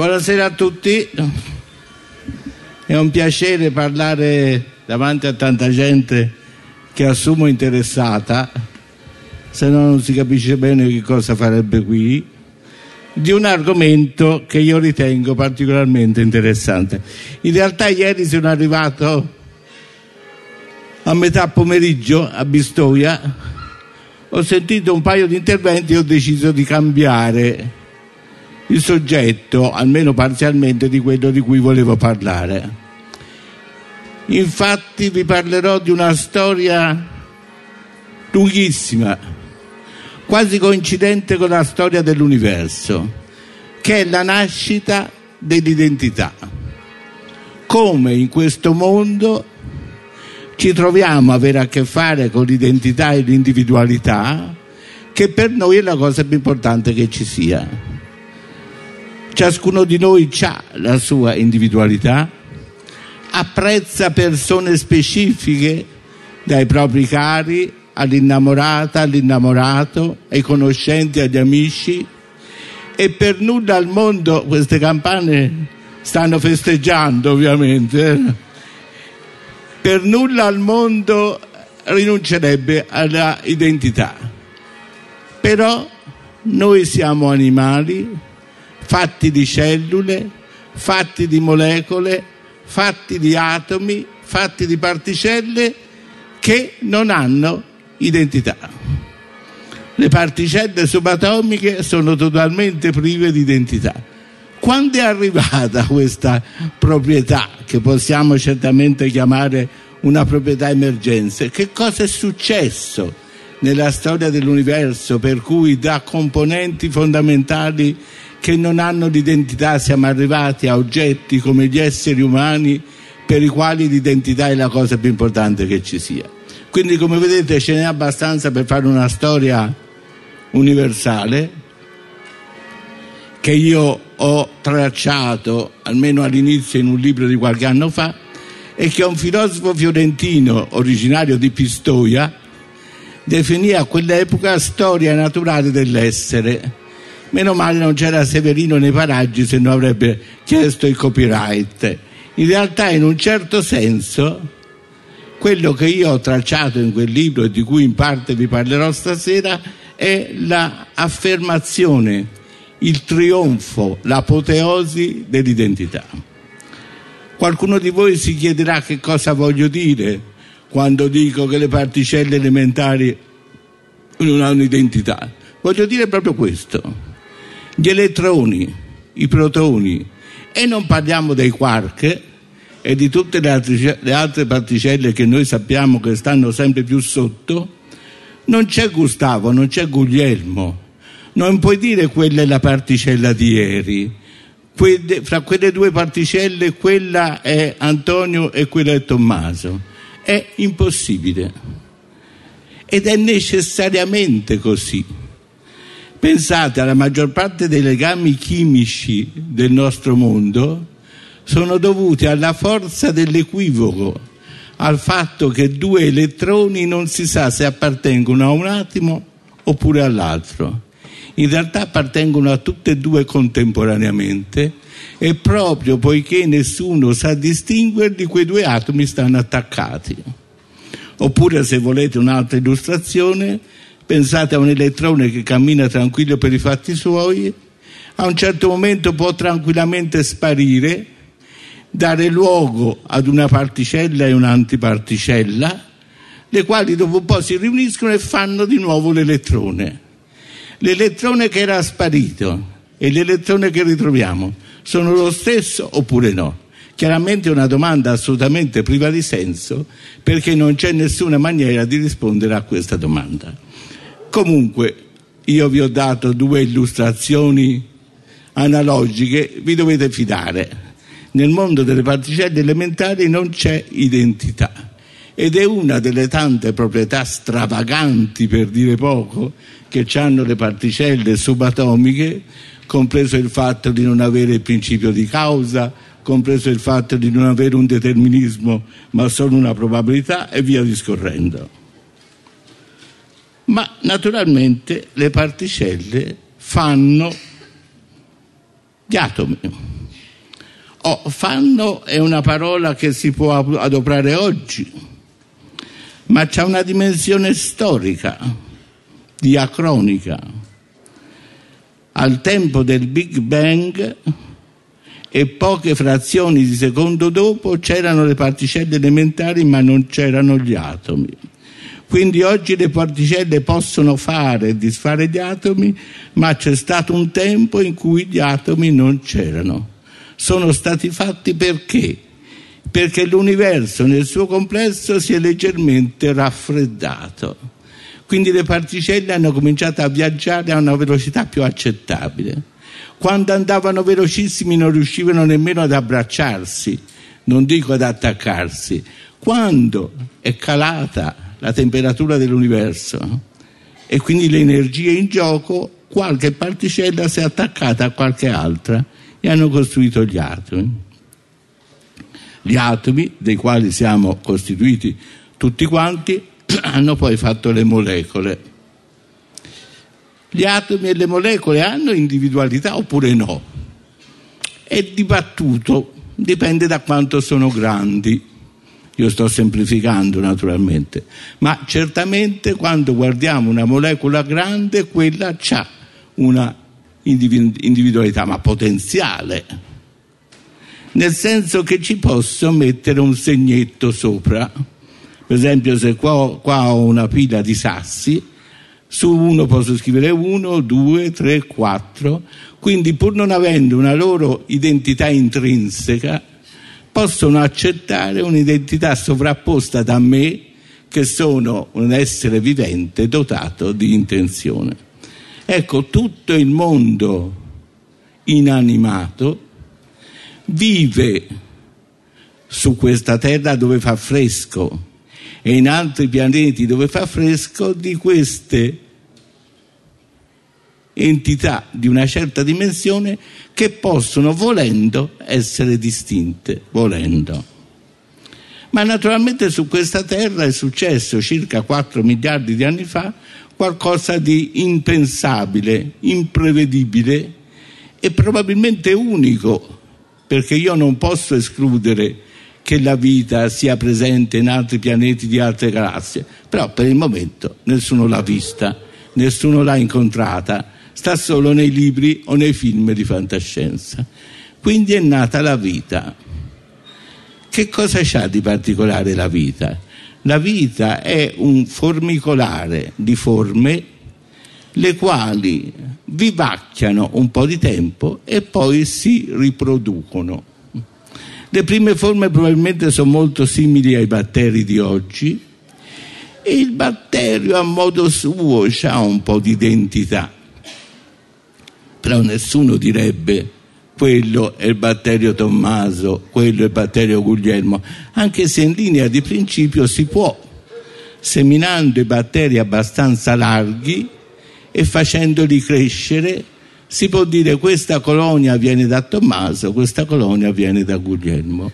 Buonasera a tutti, è un piacere parlare davanti a tanta gente che assumo interessata, se no non si capisce bene che cosa farebbe qui, di un argomento che io ritengo particolarmente interessante. In realtà ieri sono arrivato a metà pomeriggio a Bistoia, ho sentito un paio di interventi e ho deciso di cambiare il soggetto, almeno parzialmente, di quello di cui volevo parlare. Infatti vi parlerò di una storia lunghissima, quasi coincidente con la storia dell'universo, che è la nascita dell'identità. Come in questo mondo ci troviamo a avere a che fare con l'identità e l'individualità, che per noi è la cosa più importante che ci sia. Ciascuno di noi ha la sua individualità, apprezza persone specifiche, dai propri cari all'innamorata, all'innamorato, ai conoscenti, agli amici e per nulla al mondo queste campane stanno festeggiando ovviamente eh. per nulla al mondo rinuncerebbe alla identità però noi siamo animali fatti di cellule fatti di molecole fatti di atomi, fatti di particelle che non hanno identità. Le particelle subatomiche sono totalmente prive di identità. Quando è arrivata questa proprietà, che possiamo certamente chiamare una proprietà emergenza, che cosa è successo nella storia dell'universo per cui da componenti fondamentali che non hanno l'identità siamo arrivati a oggetti come gli esseri umani per i quali l'identità è la cosa più importante che ci sia. Quindi come vedete ce n'è abbastanza per fare una storia universale che io ho tracciato almeno all'inizio in un libro di qualche anno fa e che un filosofo fiorentino originario di Pistoia definì a quell'epoca storia naturale dell'essere Meno male non c'era Severino nei paraggi se non avrebbe chiesto il copyright. In realtà, in un certo senso, quello che io ho tracciato in quel libro e di cui in parte vi parlerò stasera è l'affermazione, il trionfo, l'apoteosi dell'identità. Qualcuno di voi si chiederà che cosa voglio dire quando dico che le particelle elementari non hanno identità. Voglio dire proprio questo gli elettroni, i protoni e non parliamo dei quark e di tutte le altre, le altre particelle che noi sappiamo che stanno sempre più sotto, non c'è Gustavo, non c'è Guglielmo, non puoi dire quella è la particella di ieri. Quelle, fra quelle due particelle quella è Antonio e quella è Tommaso. È impossibile. Ed è necessariamente così. Pensate, alla maggior parte dei legami chimici del nostro mondo sono dovuti alla forza dell'equivoco, al fatto che due elettroni non si sa se appartengono a un attimo oppure all'altro. In realtà appartengono a tutte e due contemporaneamente e proprio poiché nessuno sa distinguerli, quei due atomi stanno attaccati. Oppure, se volete un'altra illustrazione, Pensate a un elettrone che cammina tranquillo per i fatti suoi, a un certo momento può tranquillamente sparire, dare luogo ad una particella e un'antiparticella, le quali dopo un po' si riuniscono e fanno di nuovo l'elettrone. L'elettrone che era sparito e l'elettrone che ritroviamo sono lo stesso oppure no? Chiaramente è una domanda assolutamente priva di senso perché non c'è nessuna maniera di rispondere a questa domanda. Comunque, io vi ho dato due illustrazioni analogiche, vi dovete fidare. Nel mondo delle particelle elementari non c'è identità ed è una delle tante proprietà stravaganti, per dire poco, che hanno le particelle subatomiche, compreso il fatto di non avere il principio di causa, compreso il fatto di non avere un determinismo, ma solo una probabilità e via discorrendo ma naturalmente le particelle fanno Gli atomi. Oh, fanno è una parola che si può adoperare oggi, ma c'è una dimensione storica, diacronica. Al tempo del Big Bang e poche frazioni di secondo dopo c'erano le particelle elementari ma non c'erano gli atomi. Quindi oggi le particelle possono fare e disfare gli atomi, ma c'è stato un tempo in cui gli atomi non c'erano. Sono stati fatti perché? Perché l'universo nel suo complesso si è leggermente raffreddato. Quindi le particelle hanno cominciato a viaggiare a una velocità più accettabile. Quando andavano velocissimi non riuscivano nemmeno ad abbracciarsi, non dico ad attaccarsi. Quando è calata la temperatura dell'universo e quindi l'energia in gioco, qualche particella si è attaccata a qualche altra e hanno costruito gli atomi. Gli atomi, dei quali siamo costituiti tutti quanti, hanno poi fatto le molecole. Gli atomi e le molecole hanno individualità oppure no? È dibattuto, dipende da quanto sono grandi. Io sto semplificando naturalmente, ma certamente quando guardiamo una molecola grande, quella ha una individualità, ma potenziale, nel senso che ci posso mettere un segnetto sopra. Per esempio, se qua, qua ho una pila di sassi, su uno posso scrivere uno, due, tre, quattro, quindi pur non avendo una loro identità intrinseca, possono accettare un'identità sovrapposta da me che sono un essere vivente dotato di intenzione. Ecco, tutto il mondo inanimato vive su questa terra dove fa fresco e in altri pianeti dove fa fresco di queste entità di una certa dimensione che possono, volendo, essere distinte, volendo. Ma naturalmente su questa terra è successo circa 4 miliardi di anni fa qualcosa di impensabile, imprevedibile e probabilmente unico, perché io non posso escludere che la vita sia presente in altri pianeti di altre galassie, però per il momento nessuno l'ha vista, nessuno l'ha incontrata sta solo nei libri o nei film di fantascienza. Quindi è nata la vita. Che cosa c'ha di particolare la vita? La vita è un formicolare di forme le quali vivacchiano un po' di tempo e poi si riproducono. Le prime forme probabilmente sono molto simili ai batteri di oggi e il batterio a modo suo ha un po' di identità però nessuno direbbe quello è il batterio Tommaso, quello è il batterio Guglielmo, anche se in linea di principio si può, seminando i batteri abbastanza larghi e facendoli crescere, si può dire questa colonia viene da Tommaso, questa colonia viene da Guglielmo.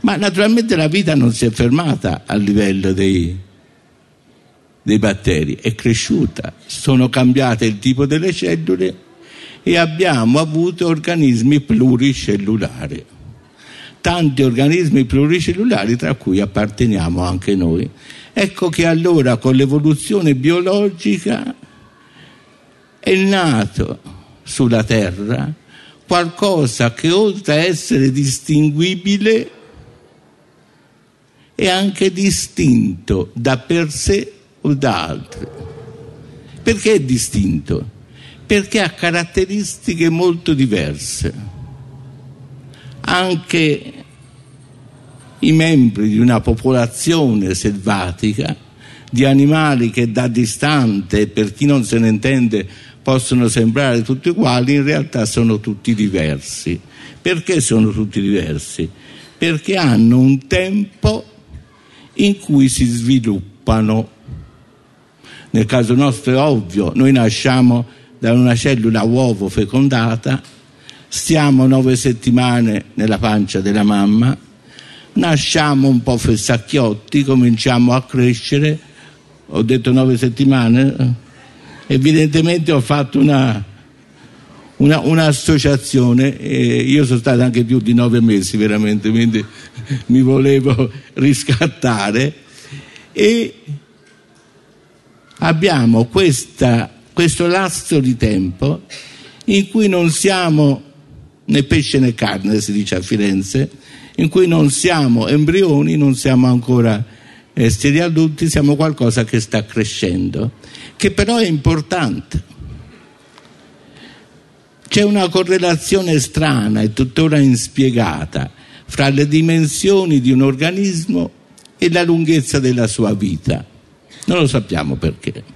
Ma naturalmente la vita non si è fermata a livello dei, dei batteri, è cresciuta, sono cambiate il tipo delle cellule e abbiamo avuto organismi pluricellulari. Tanti organismi pluricellulari tra cui apparteniamo anche noi. Ecco che allora con l'evoluzione biologica è nato sulla Terra qualcosa che oltre a essere distinguibile è anche distinto da per sé o da altri. Perché è distinto? Perché ha caratteristiche molto diverse. Anche i membri di una popolazione selvatica, di animali che da distante, per chi non se ne intende, possono sembrare tutti uguali, in realtà sono tutti diversi. Perché sono tutti diversi? Perché hanno un tempo in cui si sviluppano. Nel caso nostro è ovvio, noi nasciamo da una cellula uovo fecondata, stiamo nove settimane nella pancia della mamma, nasciamo un po' fessacchiotti, cominciamo a crescere, ho detto nove settimane, evidentemente ho fatto una, un'associazione, una eh, io sono stato anche più di nove mesi veramente, quindi mi volevo riscattare. E abbiamo questa, questo lasso di tempo in cui non siamo né pesce né carne, si dice a Firenze, in cui non siamo embrioni, non siamo ancora esseri adulti, siamo qualcosa che sta crescendo, che però è importante. C'è una correlazione strana e tuttora inspiegata fra le dimensioni di un organismo e la lunghezza della sua vita. Non lo sappiamo perché.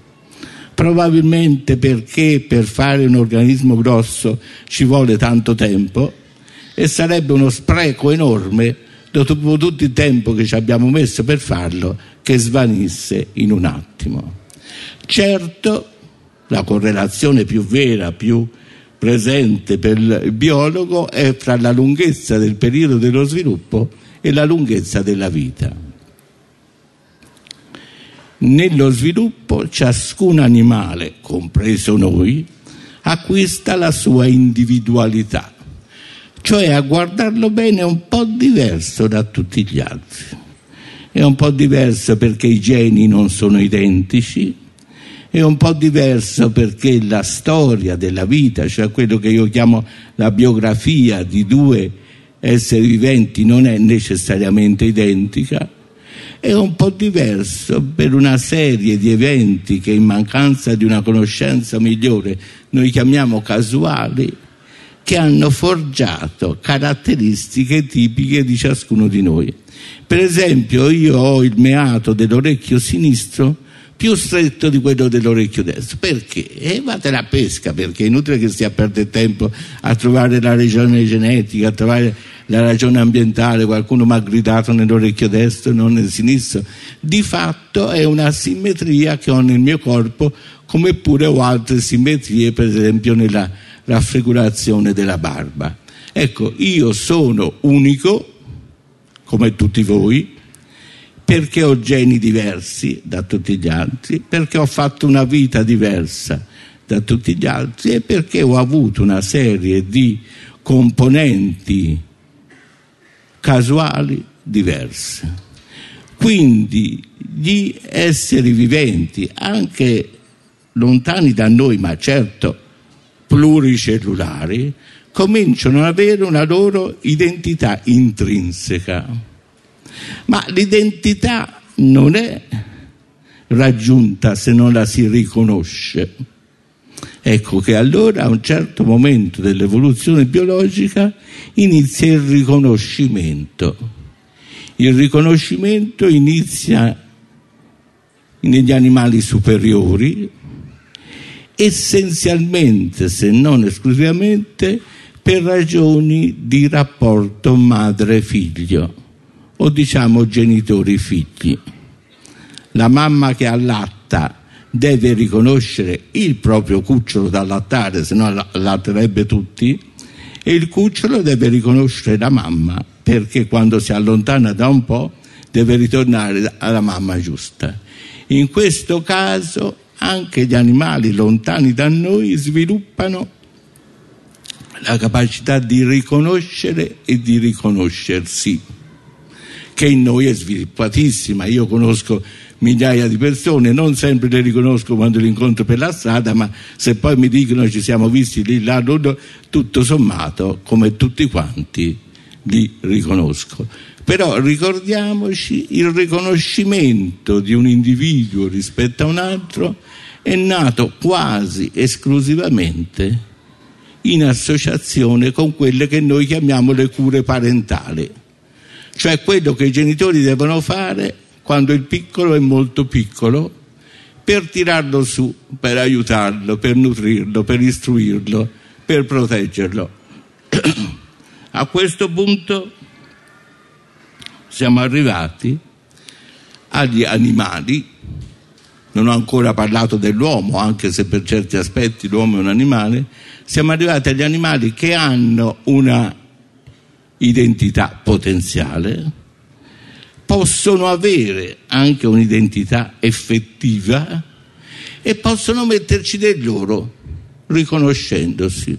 Probabilmente perché per fare un organismo grosso ci vuole tanto tempo e sarebbe uno spreco enorme dopo tutto il tempo che ci abbiamo messo per farlo che svanisse in un attimo. Certo, la correlazione più vera, più presente per il biologo è fra la lunghezza del periodo dello sviluppo e la lunghezza della vita. Nello sviluppo ciascun animale, compreso noi, acquista la sua individualità, cioè a guardarlo bene è un po' diverso da tutti gli altri. È un po' diverso perché i geni non sono identici, è un po' diverso perché la storia della vita, cioè quello che io chiamo la biografia di due esseri viventi, non è necessariamente identica è un po' diverso per una serie di eventi che in mancanza di una conoscenza migliore noi chiamiamo casuali, che hanno forgiato caratteristiche tipiche di ciascuno di noi. Per esempio io ho il meato dell'orecchio sinistro più stretto di quello dell'orecchio destro. Perché? E vate la pesca, perché è inutile che stia a perdere tempo a trovare la regione genetica, a trovare la ragione ambientale, qualcuno mi ha gridato nell'orecchio destro e non nel sinistro. Di fatto è una simmetria che ho nel mio corpo, come pure ho altre simmetrie, per esempio nella raffigurazione della barba. Ecco, io sono unico, come tutti voi, perché ho geni diversi da tutti gli altri, perché ho fatto una vita diversa da tutti gli altri e perché ho avuto una serie di componenti casuali diverse. Quindi gli esseri viventi, anche lontani da noi, ma certo pluricellulari, cominciano ad avere una loro identità intrinseca ma l'identità non è raggiunta se non la si riconosce. Ecco che allora a un certo momento dell'evoluzione biologica inizia il riconoscimento. Il riconoscimento inizia negli animali superiori, essenzialmente, se non esclusivamente, per ragioni di rapporto madre-figlio o diciamo genitori-figli. La mamma che allatta deve riconoscere il proprio cucciolo da allattare, se no allatterebbe tutti, e il cucciolo deve riconoscere la mamma perché quando si allontana da un po' deve ritornare alla mamma giusta. In questo caso anche gli animali lontani da noi sviluppano la capacità di riconoscere e di riconoscersi che in noi è sviluppatissima. Io conosco migliaia di persone, non sempre le riconosco quando le incontro per la strada, ma se poi mi dicono ci siamo visti lì, là, tutto sommato, come tutti quanti, li riconosco. Però ricordiamoci il riconoscimento di un individuo rispetto a un altro è nato quasi esclusivamente in associazione con quelle che noi chiamiamo le cure parentali cioè quello che i genitori devono fare quando il piccolo è molto piccolo per tirarlo su, per aiutarlo, per nutrirlo, per istruirlo, per proteggerlo. A questo punto siamo arrivati agli animali, non ho ancora parlato dell'uomo, anche se per certi aspetti l'uomo è un animale, siamo arrivati agli animali che hanno una identità potenziale, possono avere anche un'identità effettiva e possono metterci del loro riconoscendosi.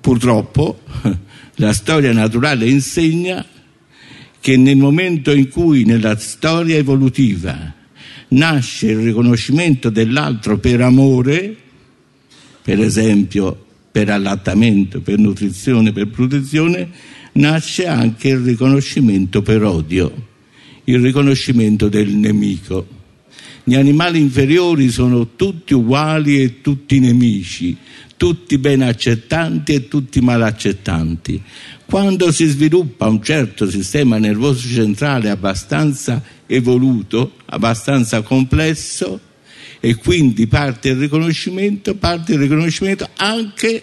Purtroppo la storia naturale insegna che nel momento in cui nella storia evolutiva nasce il riconoscimento dell'altro per amore, per esempio per allattamento, per nutrizione, per protezione, nasce anche il riconoscimento per odio, il riconoscimento del nemico. Gli animali inferiori sono tutti uguali e tutti nemici, tutti ben accettanti e tutti malaccettanti. Quando si sviluppa un certo sistema nervoso centrale abbastanza evoluto, abbastanza complesso, e quindi parte il riconoscimento, parte il riconoscimento anche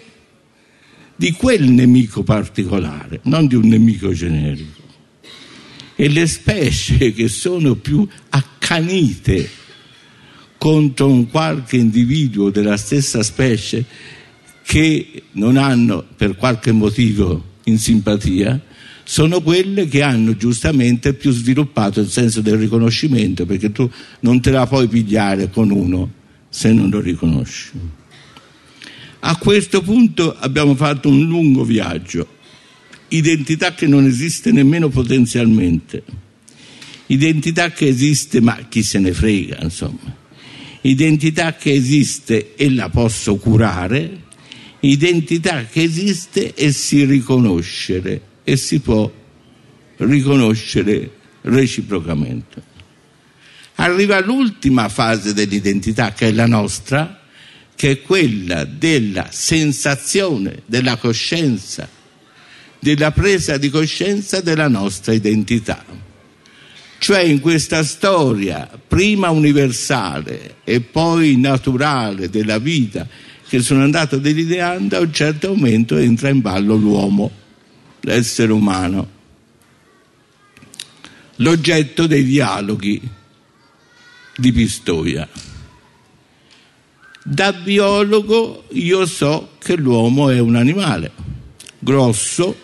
di quel nemico particolare, non di un nemico generico. E le specie che sono più accanite contro un qualche individuo della stessa specie che non hanno per qualche motivo in simpatia, sono quelle che hanno giustamente più sviluppato il senso del riconoscimento, perché tu non te la puoi pigliare con uno se non lo riconosci. A questo punto abbiamo fatto un lungo viaggio, identità che non esiste nemmeno potenzialmente, identità che esiste, ma chi se ne frega, insomma, identità che esiste e la posso curare, identità che esiste e si riconoscere e si può riconoscere reciprocamente. Arriva l'ultima fase dell'identità che è la nostra, che è quella della sensazione, della coscienza, della presa di coscienza della nostra identità. Cioè in questa storia, prima universale e poi naturale della vita che sono andato delineando, a un certo momento entra in ballo l'uomo l'essere umano, l'oggetto dei dialoghi di Pistoia. Da biologo io so che l'uomo è un animale grosso,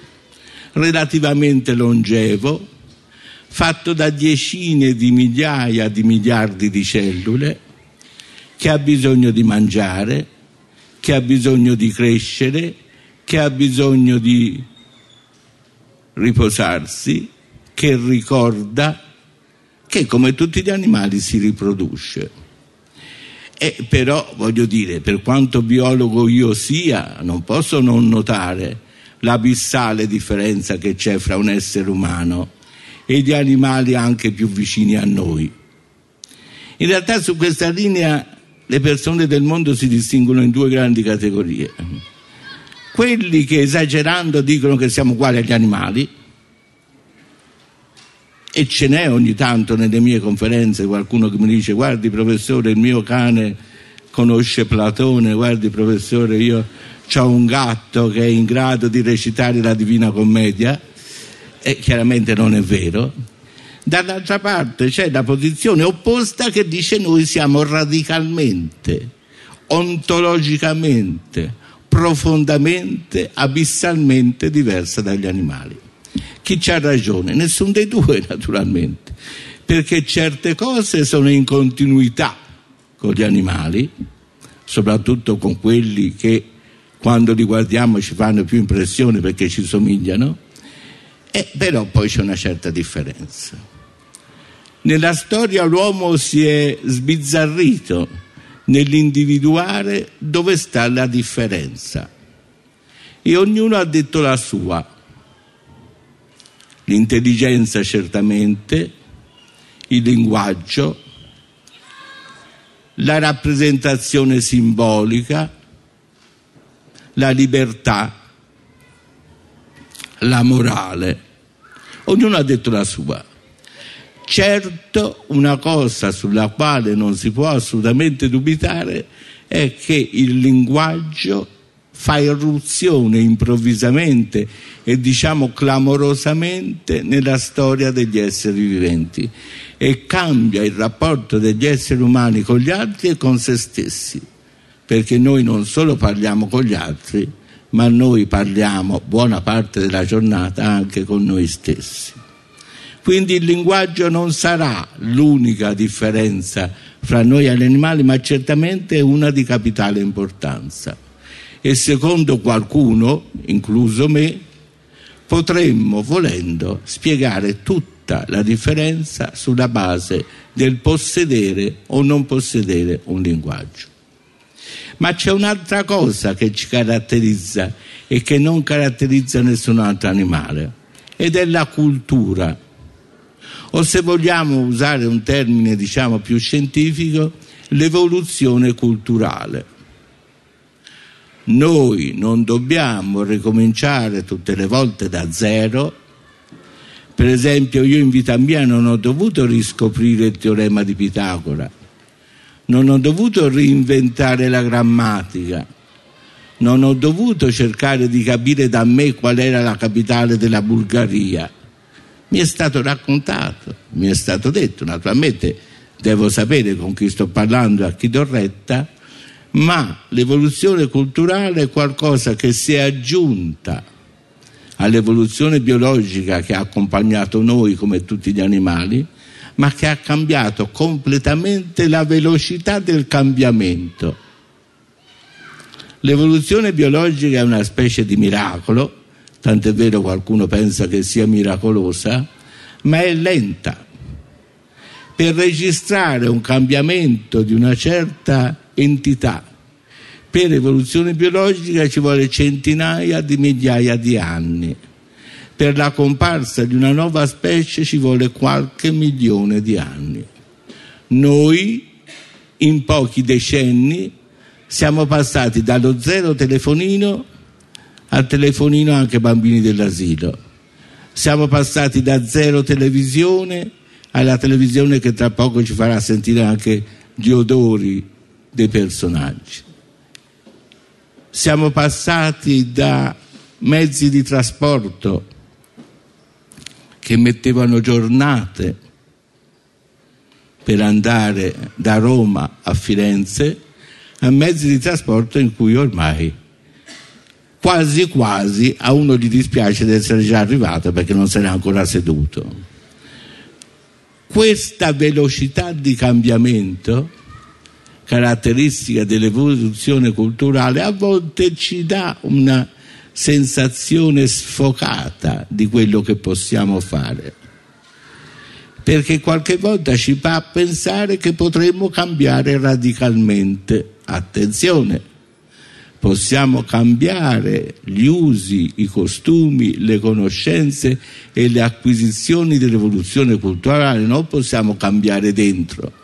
relativamente longevo, fatto da decine di migliaia di miliardi di cellule, che ha bisogno di mangiare, che ha bisogno di crescere, che ha bisogno di riposarsi, che ricorda, che come tutti gli animali si riproduce. E però voglio dire, per quanto biologo io sia, non posso non notare l'abissale differenza che c'è fra un essere umano e gli animali anche più vicini a noi. In realtà su questa linea le persone del mondo si distinguono in due grandi categorie quelli che esagerando dicono che siamo uguali agli animali, e ce n'è ogni tanto nelle mie conferenze qualcuno che mi dice guardi professore il mio cane conosce Platone, guardi professore io ho un gatto che è in grado di recitare la Divina Commedia, e chiaramente non è vero. Dall'altra parte c'è la posizione opposta che dice noi siamo radicalmente, ontologicamente, profondamente, abissalmente diversa dagli animali. Chi c'ha ragione? Nessun dei due, naturalmente, perché certe cose sono in continuità con gli animali, soprattutto con quelli che quando li guardiamo ci fanno più impressione perché ci somigliano, e però poi c'è una certa differenza. Nella storia l'uomo si è sbizzarrito nell'individuare dove sta la differenza. E ognuno ha detto la sua. L'intelligenza certamente, il linguaggio, la rappresentazione simbolica, la libertà, la morale. Ognuno ha detto la sua. Certo, una cosa sulla quale non si può assolutamente dubitare è che il linguaggio fa irruzione improvvisamente e diciamo clamorosamente nella storia degli esseri viventi e cambia il rapporto degli esseri umani con gli altri e con se stessi, perché noi non solo parliamo con gli altri, ma noi parliamo buona parte della giornata anche con noi stessi. Quindi il linguaggio non sarà l'unica differenza fra noi e gli animali, ma certamente una di capitale importanza. E secondo qualcuno, incluso me, potremmo, volendo, spiegare tutta la differenza sulla base del possedere o non possedere un linguaggio. Ma c'è un'altra cosa che ci caratterizza e che non caratterizza nessun altro animale, ed è la cultura. O se vogliamo usare un termine diciamo più scientifico, l'evoluzione culturale. Noi non dobbiamo ricominciare tutte le volte da zero. Per esempio io in vita mia non ho dovuto riscoprire il teorema di Pitagora, non ho dovuto reinventare la grammatica, non ho dovuto cercare di capire da me qual era la capitale della Bulgaria. Mi è stato raccontato, mi è stato detto, naturalmente devo sapere con chi sto parlando e a chi do retta, ma l'evoluzione culturale è qualcosa che si è aggiunta all'evoluzione biologica che ha accompagnato noi come tutti gli animali, ma che ha cambiato completamente la velocità del cambiamento. L'evoluzione biologica è una specie di miracolo, tant'è vero qualcuno pensa che sia miracolosa, ma è lenta. Per registrare un cambiamento di una certa entità. Per evoluzione biologica ci vuole centinaia di migliaia di anni. Per la comparsa di una nuova specie ci vuole qualche milione di anni. Noi, in pochi decenni, siamo passati dallo zero telefonino al telefonino anche bambini dell'asilo. Siamo passati da zero televisione alla televisione che tra poco ci farà sentire anche gli odori dei personaggi. Siamo passati da mezzi di trasporto che mettevano giornate per andare da Roma a Firenze a mezzi di trasporto in cui ormai quasi quasi a uno gli dispiace di essere già arrivato perché non se n'è ancora seduto. Questa velocità di cambiamento caratteristica dell'evoluzione culturale, a volte ci dà una sensazione sfocata di quello che possiamo fare. Perché qualche volta ci fa pensare che potremmo cambiare radicalmente. Attenzione, possiamo cambiare gli usi, i costumi, le conoscenze e le acquisizioni dell'evoluzione culturale, non possiamo cambiare dentro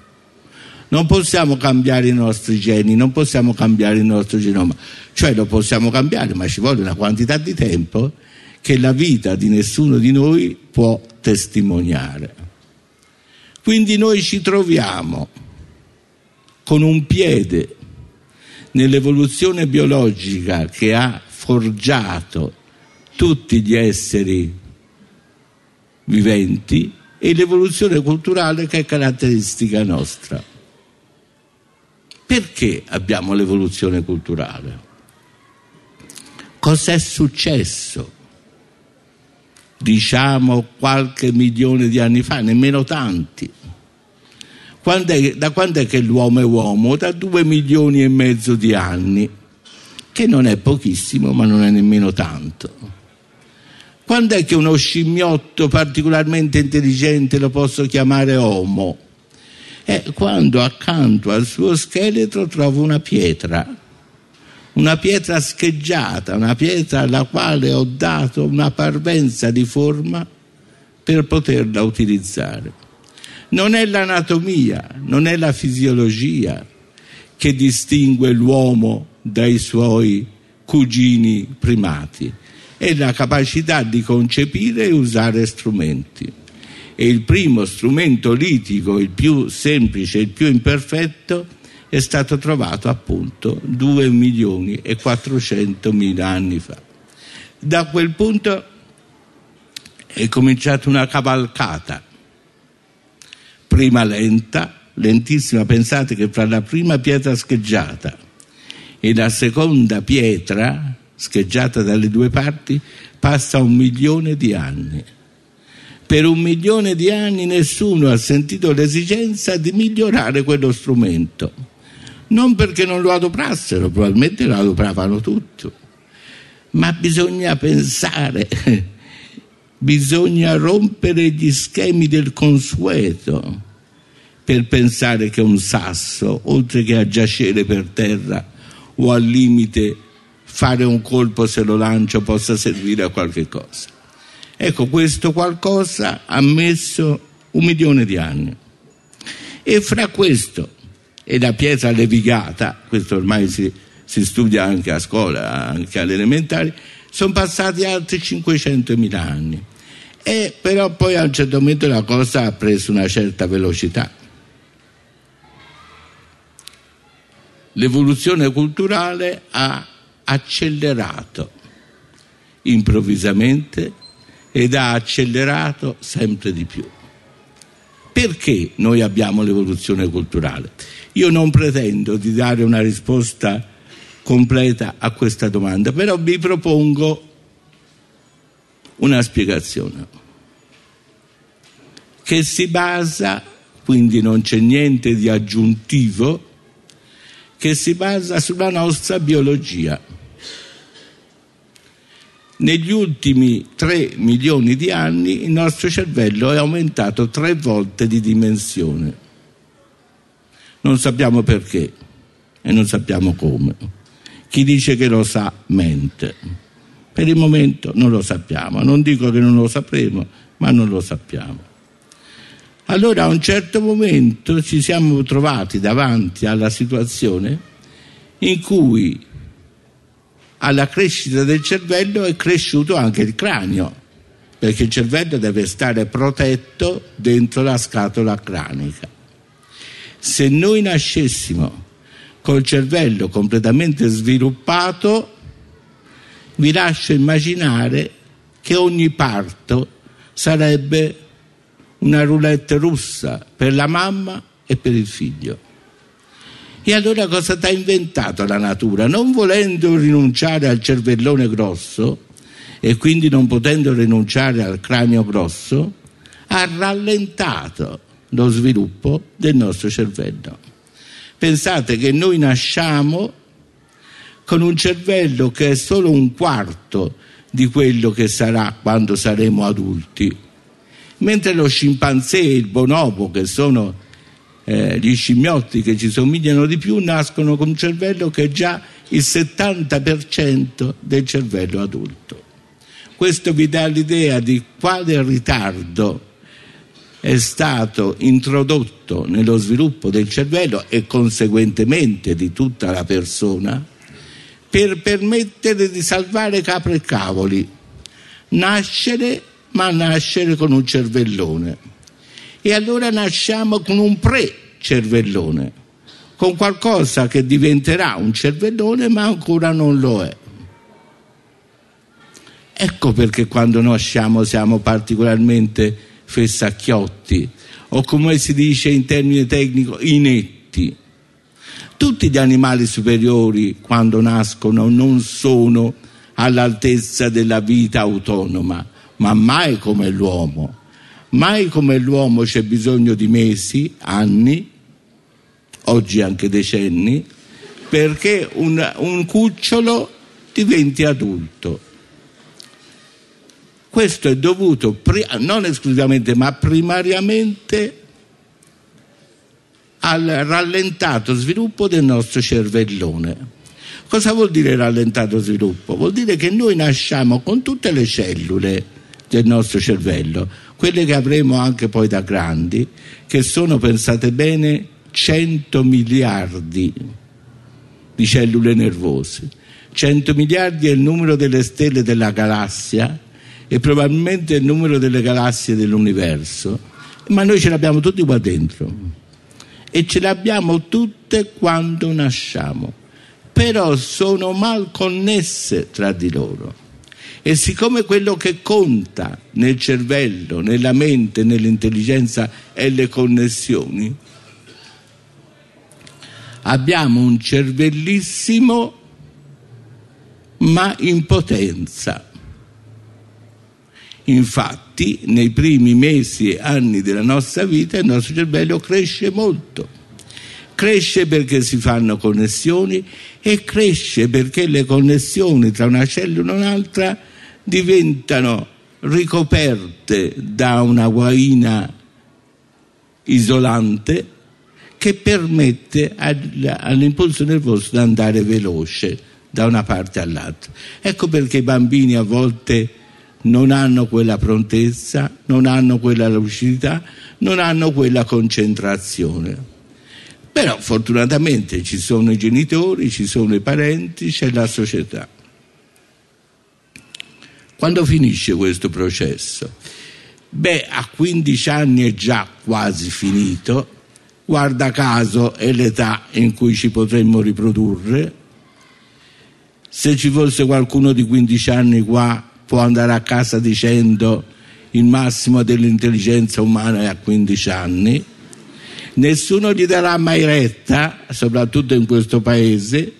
non possiamo cambiare i nostri geni, non possiamo cambiare il nostro genoma. Cioè lo possiamo cambiare, ma ci vuole una quantità di tempo che la vita di nessuno di noi può testimoniare. Quindi noi ci troviamo con un piede nell'evoluzione biologica che ha forgiato tutti gli esseri viventi e l'evoluzione culturale che è caratteristica nostra. Perché abbiamo l'evoluzione culturale? Cos'è successo? Diciamo qualche milione di anni fa, nemmeno tanti. Quando è, da quando è che l'uomo è uomo? Da due milioni e mezzo di anni, che non è pochissimo, ma non è nemmeno tanto. Quando è che uno scimmiotto particolarmente intelligente lo posso chiamare Homo? È quando accanto al suo scheletro trovo una pietra, una pietra scheggiata, una pietra alla quale ho dato una parvenza di forma per poterla utilizzare. Non è l'anatomia, non è la fisiologia che distingue l'uomo dai suoi cugini primati, è la capacità di concepire e usare strumenti e il primo strumento litico, il più semplice, il più imperfetto, è stato trovato appunto 2 milioni e 400 mila anni fa. Da quel punto è cominciata una cavalcata, prima lenta, lentissima, pensate che fra la prima pietra scheggiata e la seconda pietra scheggiata dalle due parti passa un milione di anni per un milione di anni nessuno ha sentito l'esigenza di migliorare quello strumento. Non perché non lo adoprassero, probabilmente lo adopravano tutto, ma bisogna pensare, bisogna rompere gli schemi del consueto per pensare che un sasso, oltre che a giacere per terra o al limite fare un colpo se lo lancio, possa servire a qualche cosa. Ecco, questo qualcosa ha messo un milione di anni. E fra questo e la pietra levigata, questo ormai si, si studia anche a scuola, anche alle elementari, sono passati altri 500.000 anni. E però poi a un certo momento la cosa ha preso una certa velocità. L'evoluzione culturale ha accelerato improvvisamente ed ha accelerato sempre di più. Perché noi abbiamo l'evoluzione culturale? Io non pretendo di dare una risposta completa a questa domanda, però vi propongo una spiegazione che si basa, quindi non c'è niente di aggiuntivo, che si basa sulla nostra biologia. Negli ultimi 3 milioni di anni il nostro cervello è aumentato tre volte di dimensione. Non sappiamo perché e non sappiamo come. Chi dice che lo sa mente. Per il momento non lo sappiamo. Non dico che non lo sapremo, ma non lo sappiamo. Allora a un certo momento ci siamo trovati davanti alla situazione in cui alla crescita del cervello è cresciuto anche il cranio, perché il cervello deve stare protetto dentro la scatola cranica. Se noi nascessimo col cervello completamente sviluppato, vi lascio immaginare che ogni parto sarebbe una roulette russa per la mamma e per il figlio. E allora cosa ti ha inventato la natura? Non volendo rinunciare al cervellone grosso e quindi non potendo rinunciare al cranio grosso, ha rallentato lo sviluppo del nostro cervello. Pensate che noi nasciamo con un cervello che è solo un quarto di quello che sarà quando saremo adulti mentre lo scimpanzé e il bonobo, che sono eh, gli scimmiotti che ci somigliano di più, nascono con un cervello che è già il 70% del cervello adulto. Questo vi dà l'idea di quale ritardo è stato introdotto nello sviluppo del cervello e conseguentemente di tutta la persona per permettere di salvare capre e cavoli, nascere ma nascere con un cervellone. E allora nasciamo con un pre-cervellone, con qualcosa che diventerà un cervellone ma ancora non lo è. Ecco perché quando nasciamo siamo particolarmente fessacchiotti o come si dice in termine tecnico inetti. Tutti gli animali superiori quando nascono non sono all'altezza della vita autonoma, ma mai come l'uomo. Mai come l'uomo c'è bisogno di mesi, anni, oggi anche decenni, perché un, un cucciolo diventi adulto. Questo è dovuto non esclusivamente ma primariamente al rallentato sviluppo del nostro cervellone. Cosa vuol dire rallentato sviluppo? Vuol dire che noi nasciamo con tutte le cellule del nostro cervello, quelle che avremo anche poi da grandi, che sono, pensate bene, 100 miliardi di cellule nervose. 100 miliardi è il numero delle stelle della galassia e probabilmente il numero delle galassie dell'universo, ma noi ce l'abbiamo tutti qua dentro e ce l'abbiamo tutte quando nasciamo, però sono mal connesse tra di loro. E siccome quello che conta nel cervello, nella mente, nell'intelligenza è le connessioni, abbiamo un cervellissimo ma in potenza. Infatti, nei primi mesi e anni della nostra vita il nostro cervello cresce molto. cresce perché si fanno connessioni e cresce perché le connessioni tra una cellula e un'altra diventano ricoperte da una guaina isolante che permette all'impulso nervoso di andare veloce da una parte all'altra. Ecco perché i bambini a volte non hanno quella prontezza, non hanno quella lucidità, non hanno quella concentrazione. Però fortunatamente ci sono i genitori, ci sono i parenti, c'è la società. Quando finisce questo processo? Beh, a 15 anni è già quasi finito, guarda caso è l'età in cui ci potremmo riprodurre. Se ci fosse qualcuno di 15 anni qua può andare a casa dicendo il massimo dell'intelligenza umana è a 15 anni. Nessuno gli darà mai retta, soprattutto in questo paese,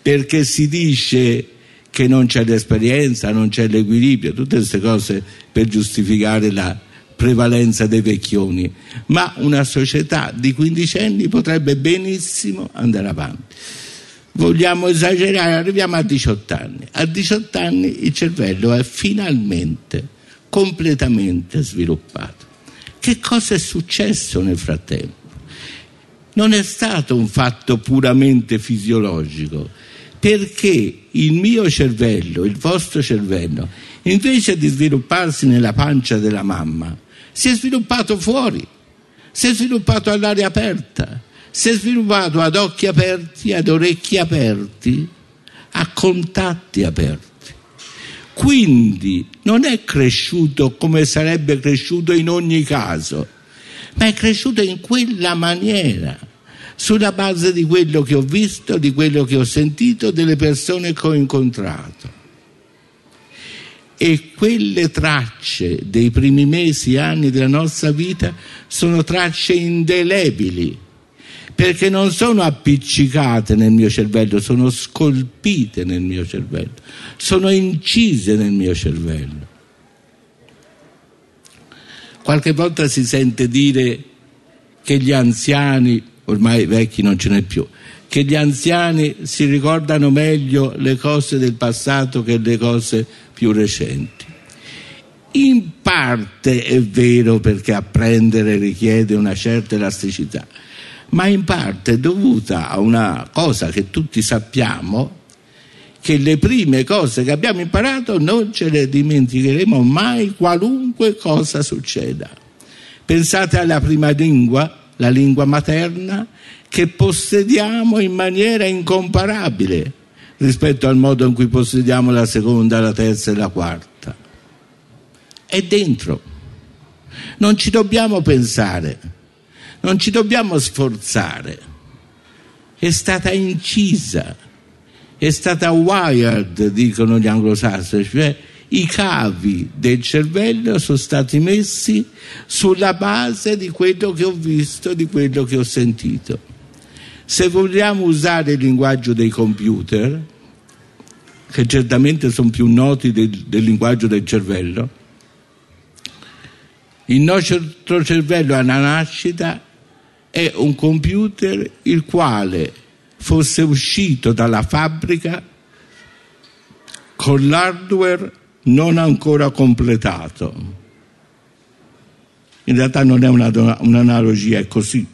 perché si dice che non c'è l'esperienza, non c'è l'equilibrio, tutte queste cose per giustificare la prevalenza dei vecchioni. Ma una società di quindicenni potrebbe benissimo andare avanti vogliamo esagerare, arriviamo a 18 anni. A 18 anni il cervello è finalmente, completamente sviluppato. Che cosa è successo nel frattempo? Non è stato un fatto puramente fisiologico, perché il mio cervello, il vostro cervello, invece di svilupparsi nella pancia della mamma, si è sviluppato fuori, si è sviluppato all'aria aperta si è sviluppato ad occhi aperti, ad orecchi aperti, a contatti aperti. Quindi non è cresciuto come sarebbe cresciuto in ogni caso, ma è cresciuto in quella maniera, sulla base di quello che ho visto, di quello che ho sentito, delle persone che ho incontrato. E quelle tracce dei primi mesi anni della nostra vita sono tracce indelebili perché non sono appiccicate nel mio cervello, sono scolpite nel mio cervello, sono incise nel mio cervello. Qualche volta si sente dire che gli anziani, ormai vecchi non ce n'è più, che gli anziani si ricordano meglio le cose del passato che le cose più recenti. In parte è vero perché apprendere richiede una certa elasticità, ma in parte è dovuta a una cosa che tutti sappiamo, che le prime cose che abbiamo imparato non ce le dimenticheremo mai qualunque cosa succeda. Pensate alla prima lingua, la lingua materna, che possediamo in maniera incomparabile rispetto al modo in cui possediamo la seconda, la terza e la quarta. È dentro. Non ci dobbiamo pensare non ci dobbiamo sforzare, è stata incisa, è stata wired, dicono gli anglosassoni, cioè i cavi del cervello sono stati messi sulla base di quello che ho visto, di quello che ho sentito. Se vogliamo usare il linguaggio dei computer, che certamente sono più noti del, del linguaggio del cervello, il nostro cervello alla nascita è un computer il quale fosse uscito dalla fabbrica con l'hardware non ancora completato. In realtà non è un'analogia, è così.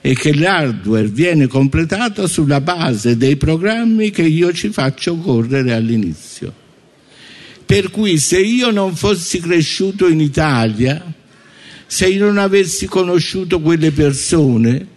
E che l'hardware viene completato sulla base dei programmi che io ci faccio correre all'inizio. Per cui se io non fossi cresciuto in Italia, se io non avessi conosciuto quelle persone,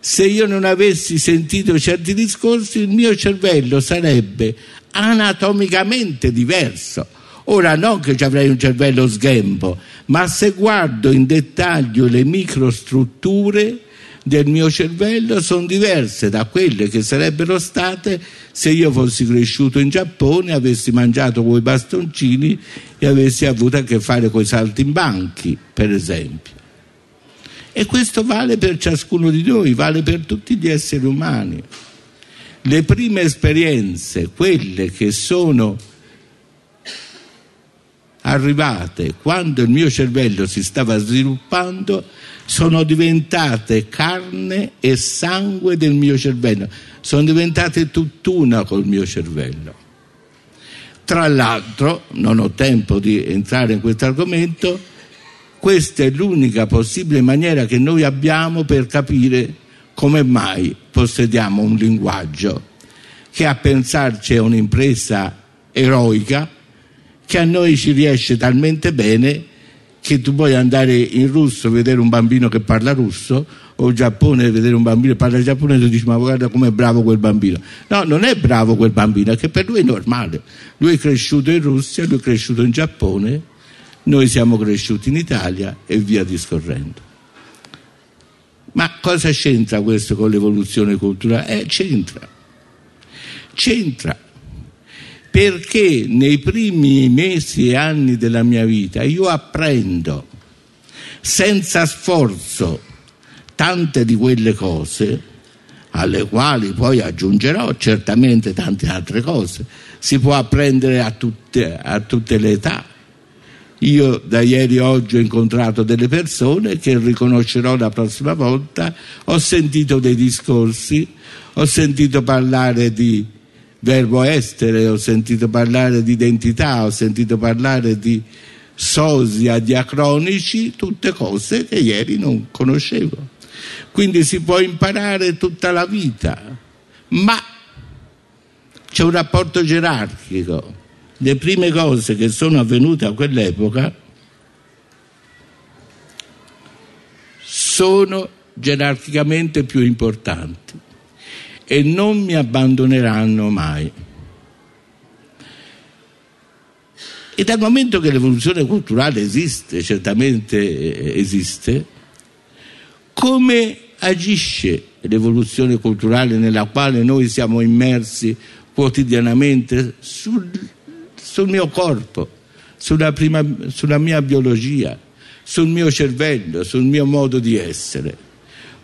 se io non avessi sentito certi discorsi, il mio cervello sarebbe anatomicamente diverso. Ora non che ci avrei un cervello sghembo, ma se guardo in dettaglio le microstrutture del mio cervello sono diverse da quelle che sarebbero state se io fossi cresciuto in Giappone, avessi mangiato quei bastoncini e avessi avuto a che fare con i saltimbanchi, per esempio. E questo vale per ciascuno di noi, vale per tutti gli esseri umani. Le prime esperienze, quelle che sono arrivate quando il mio cervello si stava sviluppando sono diventate carne e sangue del mio cervello, sono diventate tutt'una col mio cervello. Tra l'altro, non ho tempo di entrare in questo argomento, questa è l'unica possibile maniera che noi abbiamo per capire come mai possediamo un linguaggio che a pensarci è un'impresa eroica che a noi ci riesce talmente bene che tu puoi andare in russo a vedere un bambino che parla russo o in Giappone a vedere un bambino che parla giapponese e dici ma guarda com'è bravo quel bambino. No, non è bravo quel bambino è che per lui è normale. Lui è cresciuto in Russia, lui è cresciuto in Giappone noi siamo cresciuti in Italia e via discorrendo ma cosa c'entra questo con l'evoluzione culturale? Eh, c'entra c'entra perché nei primi mesi e anni della mia vita io apprendo senza sforzo tante di quelle cose alle quali poi aggiungerò certamente tante altre cose. Si può apprendere a tutte, a tutte le età. Io da ieri oggi ho incontrato delle persone che riconoscerò la prossima volta, ho sentito dei discorsi, ho sentito parlare di verbo estere, ho sentito parlare di identità, ho sentito parlare di sosia, diacronici, tutte cose che ieri non conoscevo. Quindi si può imparare tutta la vita, ma c'è un rapporto gerarchico. Le prime cose che sono avvenute a quell'epoca sono gerarchicamente più importanti e non mi abbandoneranno mai. E dal momento che l'evoluzione culturale esiste, certamente eh, esiste, come agisce l'evoluzione culturale nella quale noi siamo immersi quotidianamente sul, sul mio corpo, sulla, prima, sulla mia biologia, sul mio cervello, sul mio modo di essere?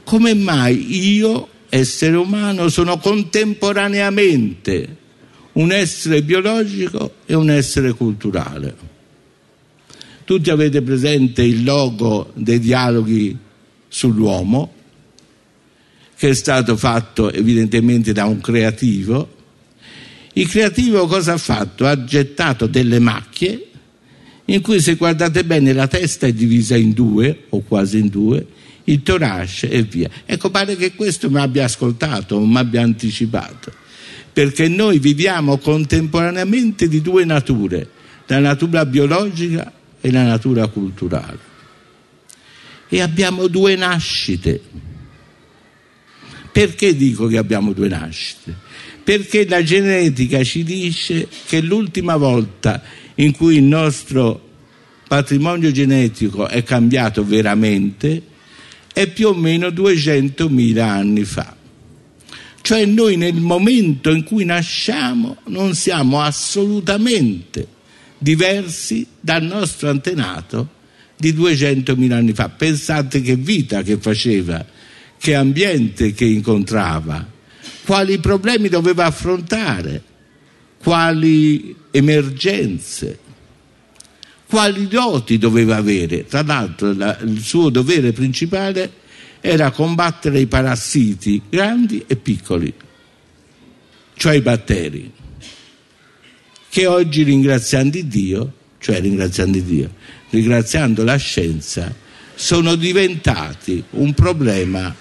Come mai io essere umano sono contemporaneamente un essere biologico e un essere culturale. Tutti avete presente il logo dei dialoghi sull'uomo, che è stato fatto evidentemente da un creativo. Il creativo cosa ha fatto? Ha gettato delle macchie in cui se guardate bene la testa è divisa in due o quasi in due il torace e via. Ecco, pare che questo mi abbia ascoltato, mi abbia anticipato, perché noi viviamo contemporaneamente di due nature, la natura biologica e la natura culturale. E abbiamo due nascite. Perché dico che abbiamo due nascite? Perché la genetica ci dice che l'ultima volta in cui il nostro patrimonio genetico è cambiato veramente è più o meno 200.000 anni fa. Cioè noi nel momento in cui nasciamo non siamo assolutamente diversi dal nostro antenato di 200.000 anni fa. Pensate che vita che faceva, che ambiente che incontrava, quali problemi doveva affrontare, quali emergenze quali doti doveva avere. Tra l'altro la, il suo dovere principale era combattere i parassiti grandi e piccoli, cioè i batteri, che oggi ringraziando Dio, cioè ringraziando Dio, ringraziando la scienza, sono diventati un problema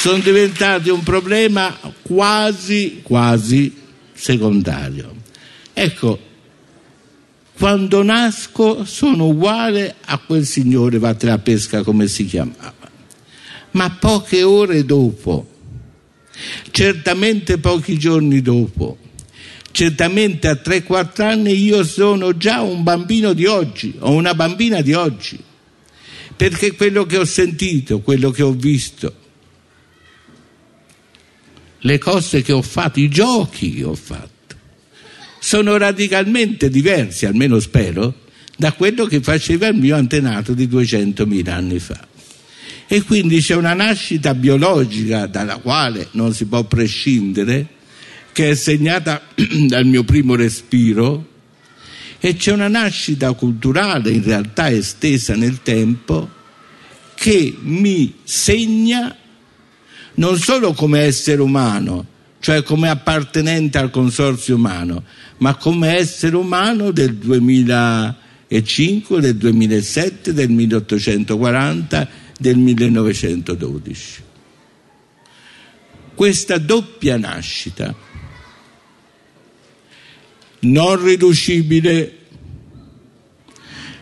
sono diventati un problema quasi, quasi secondario. Ecco, quando nasco sono uguale a quel signore vattene a pesca come si chiamava, ma poche ore dopo, certamente pochi giorni dopo, certamente a 3-4 anni io sono già un bambino di oggi o una bambina di oggi, perché quello che ho sentito, quello che ho visto, le cose che ho fatto, i giochi che ho fatto, sono radicalmente diversi, almeno spero, da quello che faceva il mio antenato di 200.000 anni fa. E quindi c'è una nascita biologica dalla quale non si può prescindere, che è segnata dal mio primo respiro, e c'è una nascita culturale in realtà estesa nel tempo che mi segna non solo come essere umano, cioè come appartenente al consorzio umano, ma come essere umano del 2005, del 2007, del 1840, del 1912. Questa doppia nascita, non riducibile,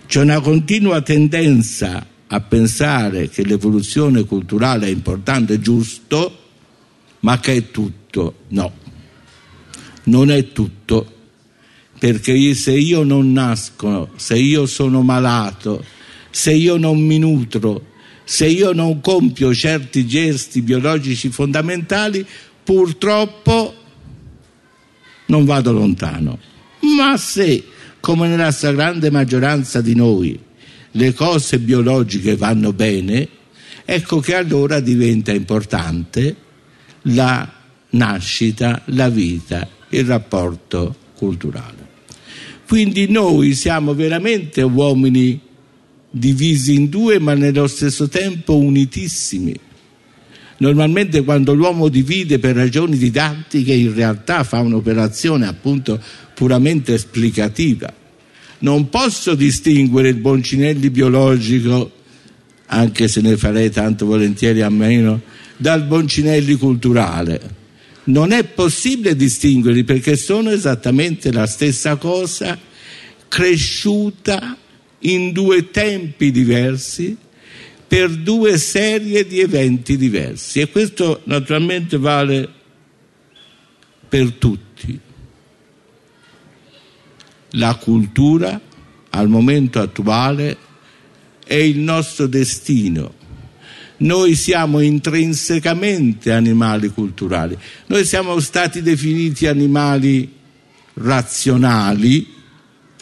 c'è una continua tendenza a pensare che l'evoluzione culturale è importante e giusto, ma che è tutto. No, non è tutto, perché se io non nasco, se io sono malato, se io non mi nutro, se io non compio certi gesti biologici fondamentali, purtroppo non vado lontano. Ma se, come nella stragrande maggioranza di noi, le cose biologiche vanno bene, ecco che allora diventa importante la nascita, la vita, il rapporto culturale. Quindi noi siamo veramente uomini divisi in due ma nello stesso tempo unitissimi. Normalmente quando l'uomo divide per ragioni didattiche in realtà fa un'operazione appunto puramente esplicativa non posso distinguere il Boncinelli biologico, anche se ne farei tanto volentieri a meno, dal Boncinelli culturale. Non è possibile distinguerli perché sono esattamente la stessa cosa, cresciuta in due tempi diversi, per due serie di eventi diversi. E questo naturalmente vale per tutti la cultura al momento attuale è il nostro destino. Noi siamo intrinsecamente animali culturali. Noi siamo stati definiti animali razionali,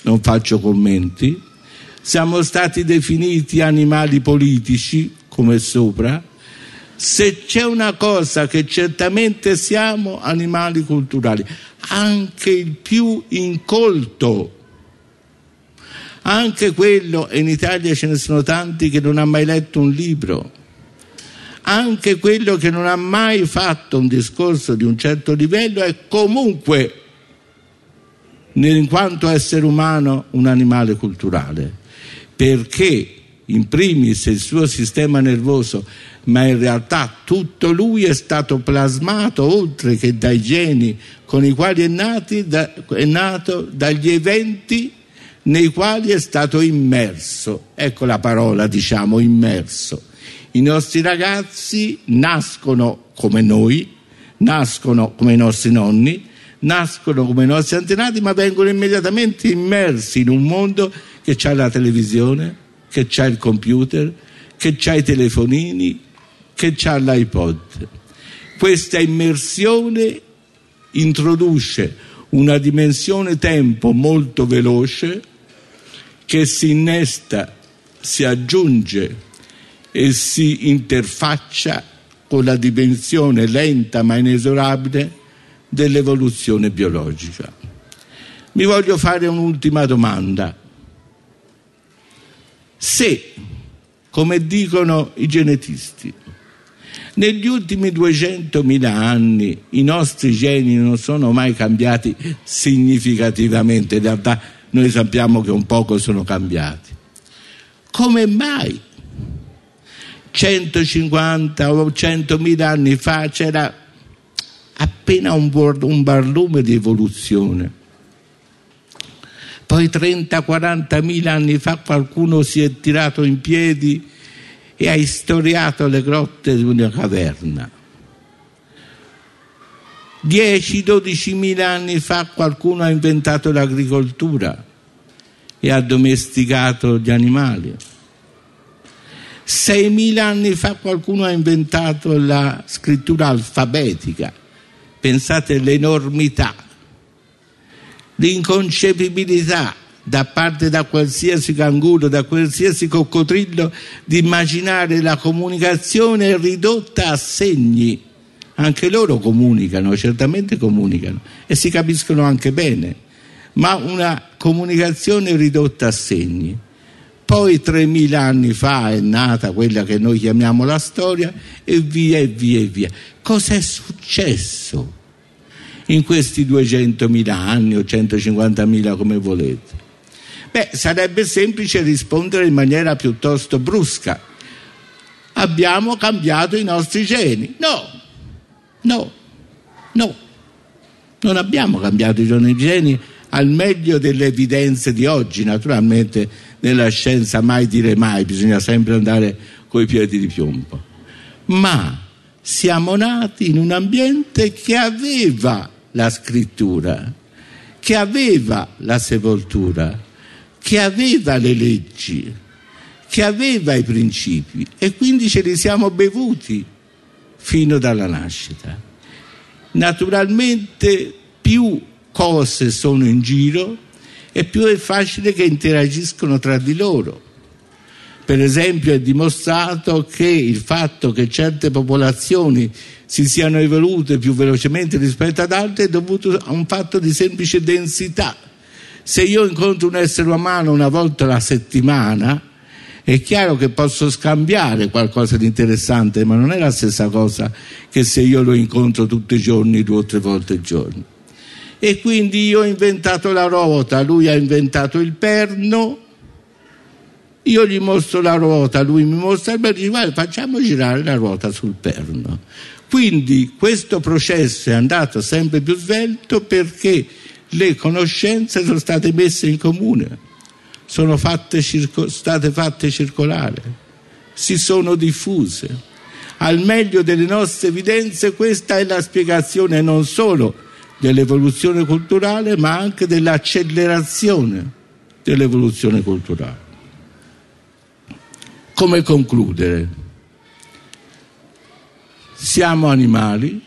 non faccio commenti, siamo stati definiti animali politici, come sopra. Se c'è una cosa che certamente siamo animali culturali, anche il più incolto, anche quello, e in Italia ce ne sono tanti che non ha mai letto un libro, anche quello che non ha mai fatto un discorso di un certo livello è comunque, in quanto essere umano, un animale culturale, perché in primis il suo sistema nervoso ma in realtà tutto lui è stato plasmato oltre che dai geni con i quali è, da, è nato dagli eventi nei quali è stato immerso. Ecco la parola, diciamo, immerso. I nostri ragazzi nascono come noi, nascono come i nostri nonni, nascono come i nostri antenati, ma vengono immediatamente immersi in un mondo che ha la televisione, che ha il computer, che ha i telefonini, che ha l'iPod. Questa immersione introduce una dimensione tempo molto veloce che si innesta, si aggiunge e si interfaccia con la dimensione lenta ma inesorabile dell'evoluzione biologica. Mi voglio fare un'ultima domanda. Se, come dicono i genetisti, negli ultimi 200.000 anni i nostri geni non sono mai cambiati significativamente, in realtà noi sappiamo che un poco sono cambiati. Come mai 150 o 100.000 anni fa c'era appena un, un barlume di evoluzione? Poi 30-40 mila anni fa qualcuno si è tirato in piedi e ha istoriato le grotte di una caverna. 10-12 mila anni fa qualcuno ha inventato l'agricoltura e ha domesticato gli animali. 6.000 anni fa qualcuno ha inventato la scrittura alfabetica. Pensate all'enormità, l'inconcepibilità da parte da qualsiasi canguro, da qualsiasi coccodrillo, di immaginare la comunicazione ridotta a segni. Anche loro comunicano, certamente comunicano e si capiscono anche bene, ma una comunicazione ridotta a segni. Poi 3000 anni fa è nata quella che noi chiamiamo la storia e via e via e via. Cos'è successo in questi 200.000 anni o 150.000 come volete? Beh, sarebbe semplice rispondere in maniera piuttosto brusca. Abbiamo cambiato i nostri geni. No, no, no. Non abbiamo cambiato i nostri geni al meglio delle evidenze di oggi. Naturalmente nella scienza mai dire mai, bisogna sempre andare coi piedi di piombo. Ma siamo nati in un ambiente che aveva la scrittura, che aveva la sepoltura, che aveva le leggi, che aveva i principi e quindi ce li siamo bevuti fino dalla nascita. Naturalmente più cose sono in giro e più è facile che interagiscono tra di loro. Per esempio è dimostrato che il fatto che certe popolazioni si siano evolute più velocemente rispetto ad altre è dovuto a un fatto di semplice densità se io incontro un essere umano una volta alla settimana, è chiaro che posso scambiare qualcosa di interessante, ma non è la stessa cosa che se io lo incontro tutti i giorni, due o tre volte al giorno. E quindi io ho inventato la ruota, lui ha inventato il perno, io gli mostro la ruota, lui mi mostra il perno, dice, facciamo girare la ruota sul perno. Quindi questo processo è andato sempre più svelto perché le conoscenze sono state messe in comune, sono fatte state fatte circolare, si sono diffuse. Al meglio delle nostre evidenze questa è la spiegazione non solo dell'evoluzione culturale ma anche dell'accelerazione dell'evoluzione culturale. Come concludere? Siamo animali,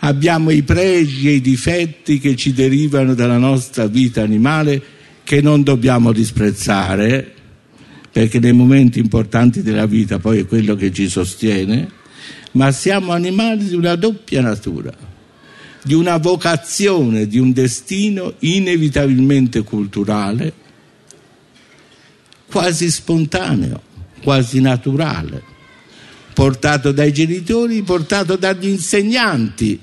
abbiamo i pregi e i difetti che ci derivano dalla nostra vita animale che non dobbiamo disprezzare perché nei momenti importanti della vita poi è quello che ci sostiene, ma siamo animali di una doppia natura, di una vocazione, di un destino inevitabilmente culturale, quasi spontaneo, quasi naturale, portato dai genitori, portato dagli insegnanti,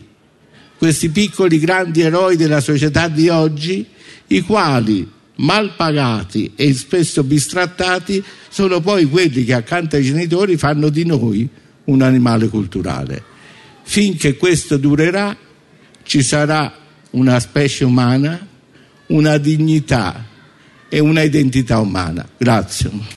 questi piccoli grandi eroi della società di oggi, i quali mal pagati e spesso bistrattati sono poi quelli che accanto ai genitori fanno di noi un animale culturale. Finché questo durerà ci sarà una specie umana, una dignità e una identità umana. Grazie.